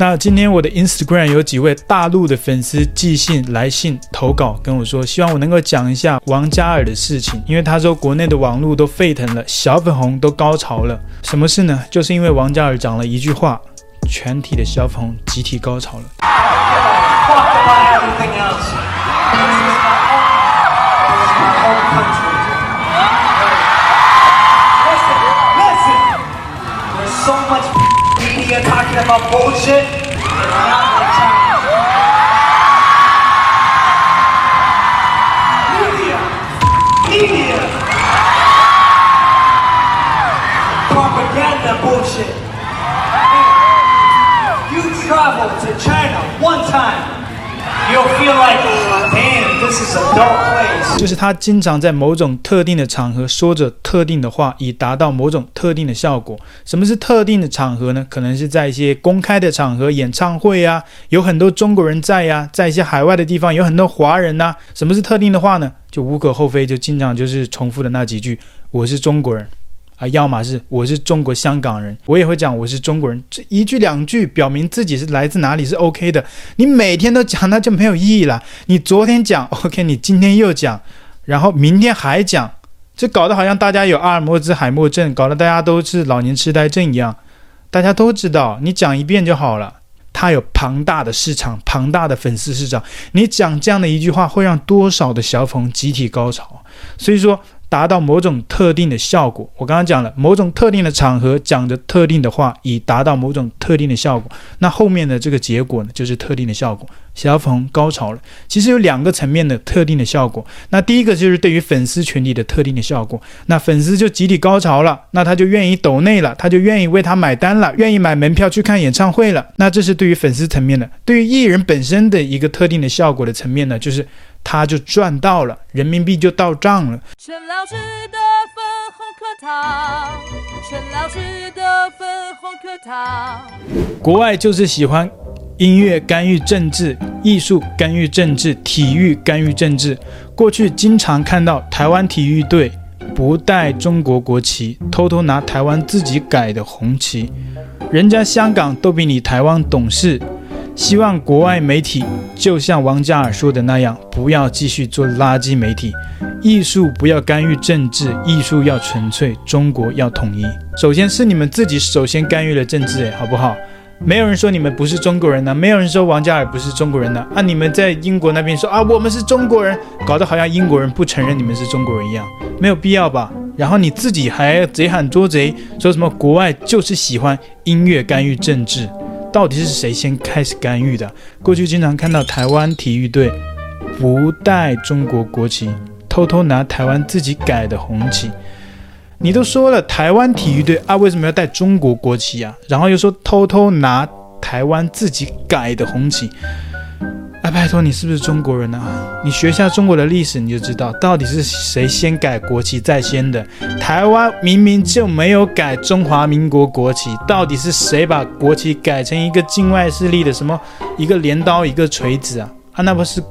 那今天我的 Instagram 有几位大陆的粉丝寄信来信投稿跟我说，希望我能够讲一下王嘉尔的事情，因为他说国内的网络都沸腾了，小粉红都高潮了。什么事呢？就是因为王嘉尔讲了一句话，全体的小粉红集体高潮了。talking about bullshit. Media. Media. Propaganda bullshit. You travel to China one time, you'll feel like, damn, this is adult. 就是他经常在某种特定的场合说着特定的话，以达到某种特定的效果。什么是特定的场合呢？可能是在一些公开的场合，演唱会啊，有很多中国人在呀、在一些海外的地方有很多华人呐、什么是特定的话呢？就无可厚非，就经常就是重复的那几句：“我是中国人。”啊，要么是我是中国香港人，我也会讲我是中国人，这一句两句表明自己是来自哪里是 OK 的。你每天都讲，那就没有意义了。你昨天讲 OK，你今天又讲，然后明天还讲，这搞得好像大家有阿尔兹海默症，搞得大家都是老年痴呆症一样。大家都知道，你讲一遍就好了。他有庞大的市场，庞大的粉丝市场，你讲这样的一句话，会让多少的小粉集体高潮？所以说。达到某种特定的效果。我刚刚讲了，某种特定的场合讲着特定的话，以达到某种特定的效果。那后面的这个结果呢，就是特定的效果。小粉红高潮了。其实有两个层面的特定的效果。那第一个就是对于粉丝群体的特定的效果。那粉丝就集体高潮了，那他就愿意抖内了，他就愿意为他买单了，愿意买门票去看演唱会了。那这是对于粉丝层面的。对于艺人本身的一个特定的效果的层面呢，就是。他就赚到了，人民币就到账了。陈老师的粉红课堂，陈老师的粉红课堂。国外就是喜欢音乐干预政治，艺术干预政治，体育干预政治。过去经常看到台湾体育队不带中国国旗，偷偷拿台湾自己改的红旗。人家香港都比你台湾懂事。希望国外媒体就像王嘉尔说的那样，不要继续做垃圾媒体。艺术不要干预政治，艺术要纯粹，中国要统一。首先是你们自己首先干预了政治，诶，好不好？没有人说你们不是中国人呢，没有人说王嘉尔不是中国人呢。啊，你们在英国那边说啊，我们是中国人，搞得好像英国人不承认你们是中国人一样，没有必要吧？然后你自己还贼喊捉贼，说什么国外就是喜欢音乐干预政治。到底是谁先开始干预的？过去经常看到台湾体育队不带中国国旗，偷偷拿台湾自己改的红旗。你都说了台湾体育队啊，为什么要带中国国旗啊？然后又说偷偷拿台湾自己改的红旗。拜托你是不是中国人啊？你学一下中国的历史，你就知道到底是谁先改国旗在先的。台湾明明就没有改中华民国国旗，到底是谁把国旗改成一个境外势力的什么一个镰刀一个锤子啊？啊，那不是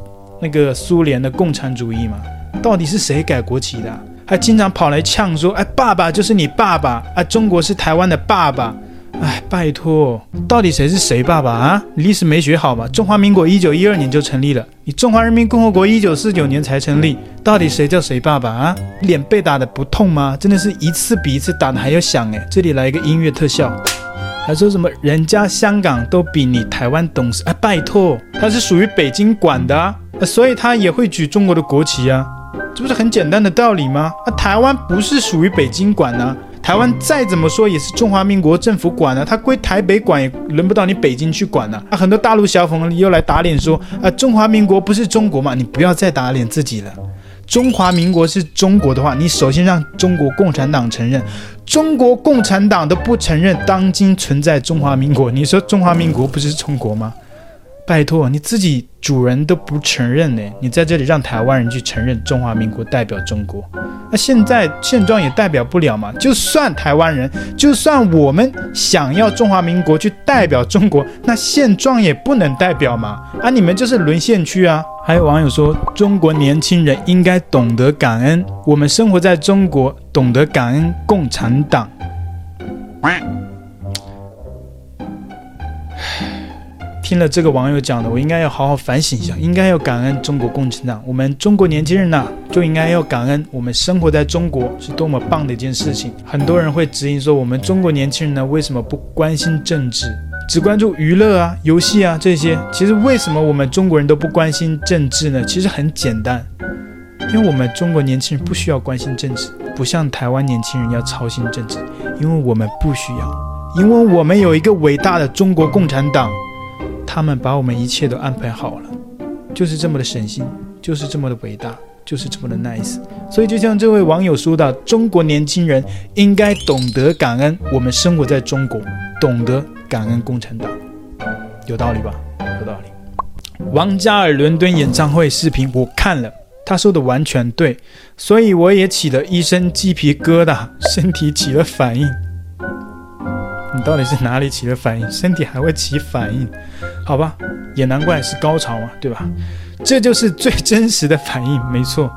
那个苏联的共产主义吗？到底是谁改国旗的？还经常跑来呛说，哎，爸爸就是你爸爸啊，中国是台湾的爸爸。哎，拜托，到底谁是谁爸爸啊？历史没学好吧？中华民国一九一二年就成立了，你中华人民共和国一九四九年才成立，到底谁叫谁爸爸啊？脸被打得不痛吗？真的是一次比一次打得还要响哎！这里来一个音乐特效，还说什么人家香港都比你台湾懂事？哎，拜托，他是属于北京管的啊，所以他也会举中国的国旗啊，这不是很简单的道理吗？那台湾不是属于北京管啊。台湾再怎么说也是中华民国政府管的，它归台北管也轮不到你北京去管呢。啊，很多大陆小粉又来打脸说啊，中华民国不是中国嘛？你不要再打脸自己了。中华民国是中国的话，你首先让中国共产党承认，中国共产党都不承认当今存在中华民国，你说中华民国不是中国吗？拜托，你自己主人都不承认呢，你在这里让台湾人去承认中华民国代表中国，那现在现状也代表不了嘛。就算台湾人，就算我们想要中华民国去代表中国，那现状也不能代表嘛。啊，你们就是沦陷区啊！还有网友说，中国年轻人应该懂得感恩，我们生活在中国，懂得感恩共产党。听了这个网友讲的，我应该要好好反省一下，应该要感恩中国共产党。我们中国年轻人呐，就应该要感恩我们生活在中国是多么棒的一件事情。很多人会质疑说，我们中国年轻人呢，为什么不关心政治，只关注娱乐啊、游戏啊这些？其实为什么我们中国人都不关心政治呢？其实很简单，因为我们中国年轻人不需要关心政治，不像台湾年轻人要操心政治，因为我们不需要。因为我们有一个伟大的中国共产党，他们把我们一切都安排好了，就是这么的省心，就是这么的伟大，就是这么的 nice。所以就像这位网友说的，中国年轻人应该懂得感恩，我们生活在中国，懂得感恩共产党，有道理吧？有道理。王嘉尔伦敦演唱会视频我看了，他说的完全对，所以我也起了一身鸡皮疙瘩，身体起了反应。你到底是哪里起了反应？身体还会起反应？好吧，也难怪是高潮嘛，对吧？这就是最真实的反应，没错，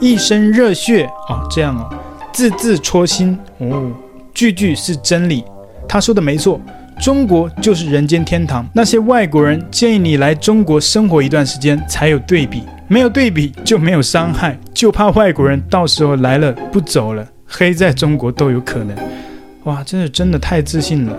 一身热血啊，这样哦，字字戳心哦，句句是真理。他说的没错，中国就是人间天堂。那些外国人建议你来中国生活一段时间才有对比，没有对比就没有伤害，就怕外国人到时候来了不走了，黑在中国都有可能。哇，真的真的太自信了！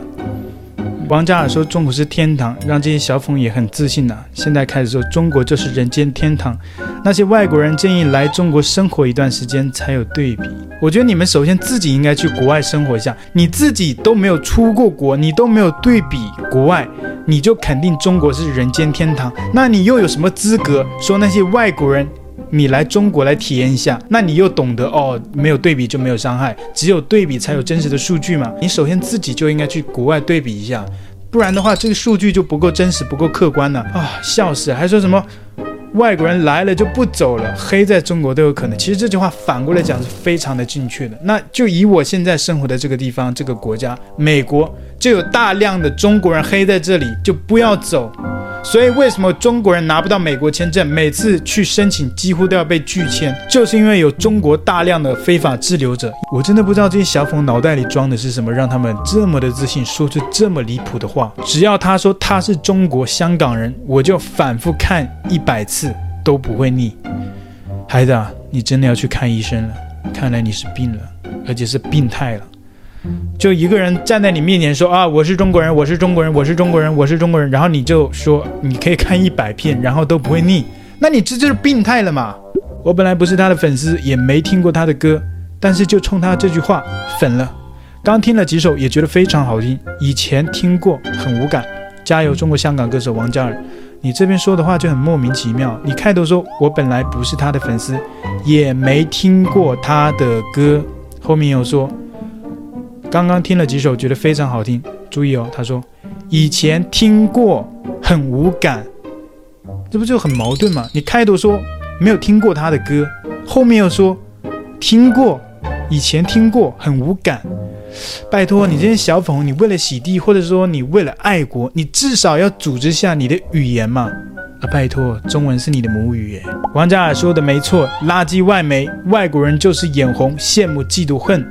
王嘉尔说中国是天堂，让这些小粉也很自信呐、现在开始说中国就是人间天堂，那些外国人建议来中国生活一段时间才有对比。我觉得你们首先自己应该去国外生活一下，你自己都没有出过国，你都没有对比国外，你就肯定中国是人间天堂，那你又有什么资格说那些外国人？你来中国来体验一下，那你又懂得哦，没有对比就没有伤害，只有对比才有真实的数据嘛。你首先自己就应该去国外对比一下，不然的话，这个数据就不够真实，不够客观了啊！笑死，还说什么外国人来了就不走了，黑在中国都有可能。其实这句话反过来讲是非常的正确的。那就以我现在生活的这个地方，这个国家，美国，就有大量的中国人黑在这里，就不要走。所以为什么中国人拿不到美国签证？每次去申请几乎都要被拒签，就是因为有中国大量的非法滞留者。我真的不知道这些小粉脑袋里装的是什么，让他们这么的自信，说出这么离谱的话。只要他说他是中国香港人，我就反复看一百次都不会腻。孩子啊，你真的要去看医生了，看来你是病了，而且是病态了。就一个人站在你面前说啊，我是中国人，我是中国人，我是中国人，我是中国人，然后你就说你可以看一百遍，然后都不会腻，那你这就是病态了嘛？我本来不是他的粉丝，也没听过他的歌，但是就冲他这句话粉了。刚听了几首也觉得非常好听，以前听过很无感。加油，中国香港歌手王嘉尔，你这边说的话就很莫名其妙。你开头说我本来不是他的粉丝，也没听过他的歌，后面又说。刚刚听了几首，觉得非常好听。注意哦，他说以前听过，很无感，这不就很矛盾吗？你开头说没有听过他的歌，后面又说听过，以前听过，很无感。拜托你这些小粉红，你为了洗地，或者说你为了爱国，你至少要组织下你的语言嘛。啊，拜托，中文是你的母语耶。王嘉尔说的没错，垃圾外媒，外国人就是眼红、羡慕、嫉妒、恨。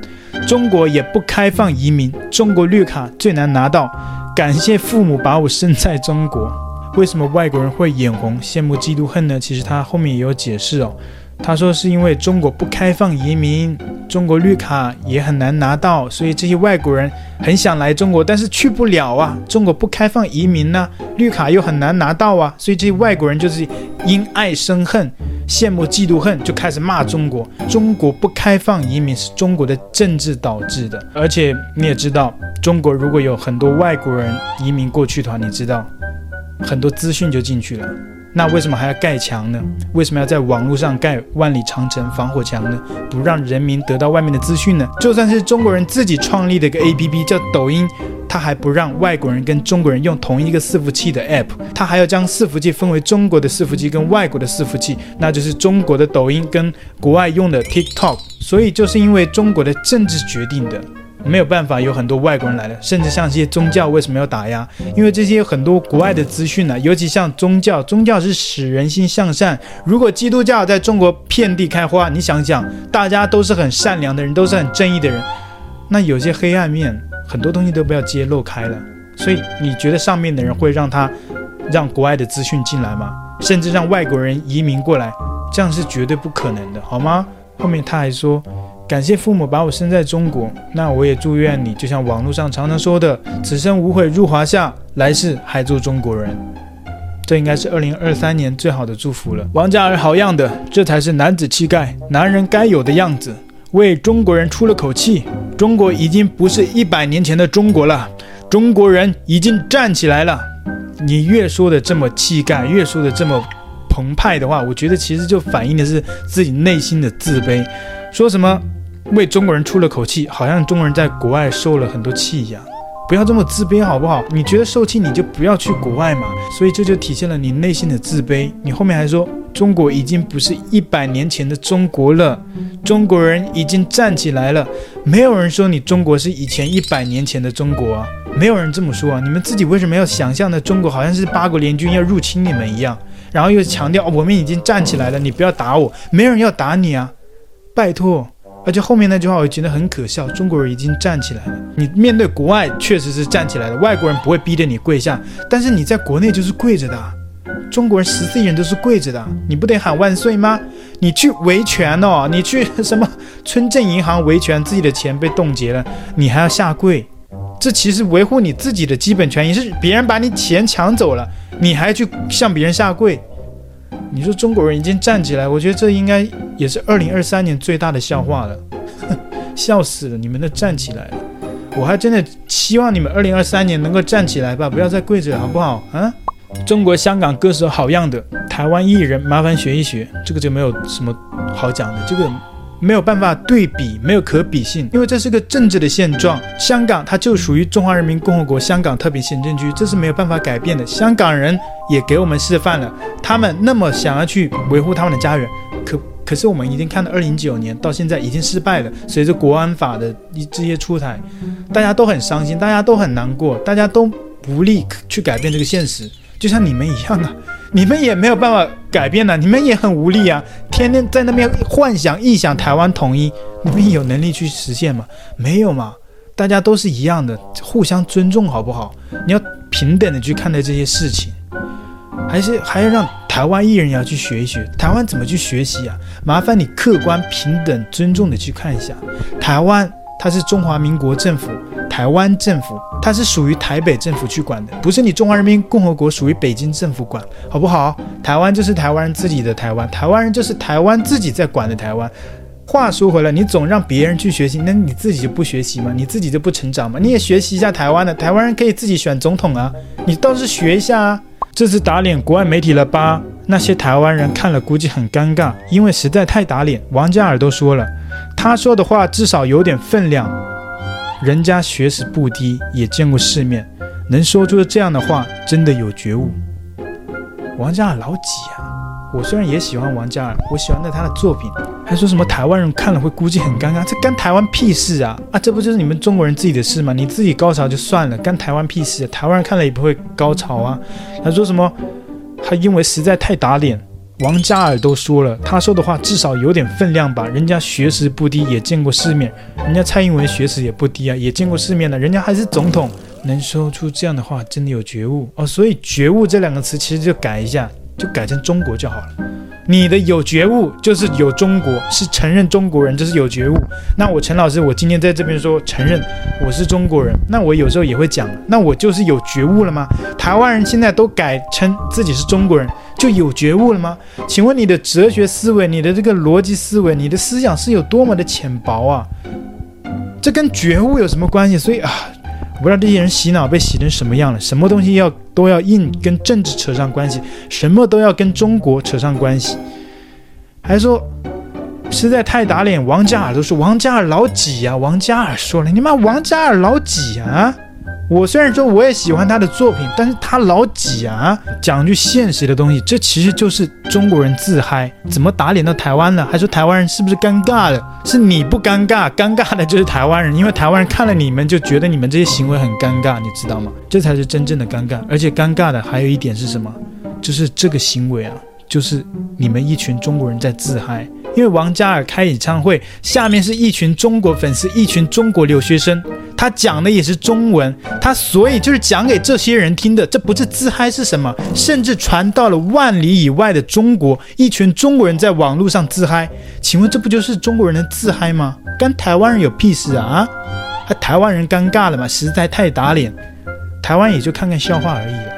中国也不开放移民，中国绿卡最难拿到。感谢父母把我生在中国。为什么外国人会眼红、羡慕、嫉妒、恨呢？其实他后面也有解释哦。他说是因为中国不开放移民，中国绿卡也很难拿到，所以这些外国人很想来中国，但是去不了啊。中国不开放移民呢，绿卡又很难拿到啊，所以这些外国人就是因爱生恨。羡慕、嫉妒、恨，就开始骂中国。中国不开放移民是中国的政治导致的，而且你也知道，中国如果有很多外国人移民过去的话，你知道，很多资讯就进去了。那为什么还要盖墙呢？为什么要在网络上盖万里长城防火墙呢？不让人民得到外面的资讯呢？就算是中国人自己创立的一个 APP 叫抖音。他还不让外国人跟中国人用同一个伺服器的 app，他还要将伺服器分为中国的伺服器跟外国的伺服器，那就是中国的抖音跟国外用的 TikTok。所以就是因为中国的政治决定的，没有办法有很多外国人来了。甚至像这些宗教为什么要打压？因为这些很多国外的资讯呢，尤其像宗教，宗教是使人心向善。如果基督教在中国遍地开花，你想想，大家都是很善良的人，都是很正义的人，那有些黑暗面。很多东西都不要揭露开了，所以你觉得上面的人会让他让国外的资讯进来吗？甚至让外国人移民过来，这样是绝对不可能的，好吗？后面他还说。感谢父母把我生在中国，那我也祝愿你，就像网络上常常说的，此生无悔入华夏，来世还做中国人。这应该是二零二三年最好的祝福了。王嘉尔好样的，这才是男子气概，男人该有的样子，为中国人出了口气。中国已经不是一百年前的中国了，中国人已经站起来了。你越说的这么气概，越说的这么澎湃的话，我觉得其实就反映的是自己内心的自卑。说什么？为中国人出了口气，好像中国人在国外受了很多气一样。不要这么自卑，好不好？你觉得受气，你就不要去国外嘛。所以这就体现了你内心的自卑。你后面还说，中国已经不是一百年前的中国了，中国人已经站起来了。没有人说你中国是以前一百年前的中国啊，没有人这么说啊。你们自己为什么要想象的中国好像是八国联军要入侵你们一样？然后又强调我们已经站起来了，你不要打我，没人要打你啊，拜托。而且后面那句话我觉得很可笑，中国人已经站起来了。你面对国外确实是站起来了，外国人不会逼着你跪下，但是你在国内就是跪着的。中国人十四亿人都是跪着的，你不得喊万岁吗？你去维权哦，你去什么村镇银行维权，自己的钱被冻结了，你还要下跪？这其实维护你自己的基本权益，是别人把你钱抢走了，你还去向别人下跪？你说中国人已经站起来，我觉得这应该也是二零二三年最大的笑话了，笑死了！你们都站起来了，我还真的希望你们二零二三年能够站起来吧，不要再跪着了，好不好？啊，中国香港歌手好样的，台湾艺人麻烦学一学，这个就没有什么好讲的，这个。没有办法对比，没有可比性，因为这是个政治的现状。香港它就属于中华人民共和国香港特别行政区，这是没有办法改变的。香港人也给我们示范了，他们那么想要去维护他们的家园，可可是我们已经看到二零一九年到现在已经失败了。随着国安法的一这些出台，大家都很伤心，大家都很难过，大家都无力去改变这个现实，就像你们一样啊。你们也没有办法改变呐，你们也很无力啊！天天在那边幻想、臆想台湾统一，你们有能力去实现吗？没有嘛！大家都是一样的，互相尊重好不好？你要平等的去看待这些事情，还是还要让台湾艺人也要去学一学？台湾怎么去学习啊？麻烦你客观、平等、尊重的去看一下，台湾它是中华民国政府。台湾政府它是属于台北政府去管的，不是你中华人民共和国属于北京政府管，好不好？台湾就是台湾人自己的台湾，台湾人就是台湾自己在管的台湾。话说回来，你总让别人去学习，那你自己就不学习吗？你自己就不成长吗？你也学习一下台湾的，台湾人可以自己选总统啊，你倒是学一下啊。这次打脸国外媒体了吧？那些台湾人看了估计很尴尬，因为实在太打脸。王嘉尔都说了，他说的话至少有点分量。人家学识不低，也见过世面，能说出这样的话，真的有觉悟。王嘉尔老几啊？我虽然也喜欢王嘉尔，我喜欢的他的作品，还说什么台湾人看了会估计很尴尬，这干台湾屁事啊！啊，这不就是你们中国人自己的事吗？你自己高潮就算了，干台湾屁事啊？台湾人看了也不会高潮啊。他说什么？他因为实在太打脸。王嘉尔都说了，他说的话至少有点分量吧。人家学识不低，也见过世面。人家蔡英文学识也不低啊，也见过世面的。人家还是总统，能说出这样的话，真的有觉悟哦。所以“觉悟”这两个词其实就改一下，就改成“中国”就好了。你的有觉悟就是有中国，是承认中国人，就是有觉悟。那我陈老师，我今天在这边说承认我是中国人，那我有时候也会讲，那我就是有觉悟了吗？台湾人现在都改称自己是中国人。就有觉悟了吗？请问你的哲学思维、你的这个逻辑思维、你的思想是有多么的浅薄啊？这跟觉悟有什么关系？所以啊，我不知道这些人洗脑被洗成什么样了。什么东西要都要硬跟政治扯上关系，什么都要跟中国扯上关系，还说实在太打脸。王嘉尔都说王嘉尔老几呀？王嘉尔说了，你妈王嘉尔老几啊？我虽然说我也喜欢他的作品，但是他老挤啊！讲句现实的东西，这其实就是中国人自嗨。怎么打脸到台湾了？还说台湾人是不是尴尬了？是你不尴尬，尴尬的就是台湾人，因为台湾人看了你们就觉得你们这些行为很尴尬，你知道吗？这才是真正的尴尬。而且尴尬的还有一点是什么？就是这个行为啊，就是你们一群中国人在自嗨。因为王嘉尔开演唱会，下面是一群中国粉丝，一群中国留学生。他讲的也是中文，他所以就是讲给这些人听的，这不是自嗨是什么？甚至传到了万里以外的中国，一群中国人在网络上自嗨，请问这不就是中国人的自嗨吗？跟台湾人有屁事啊啊！台湾人尴尬了嘛，实在太打脸，台湾也就看看笑话而已了。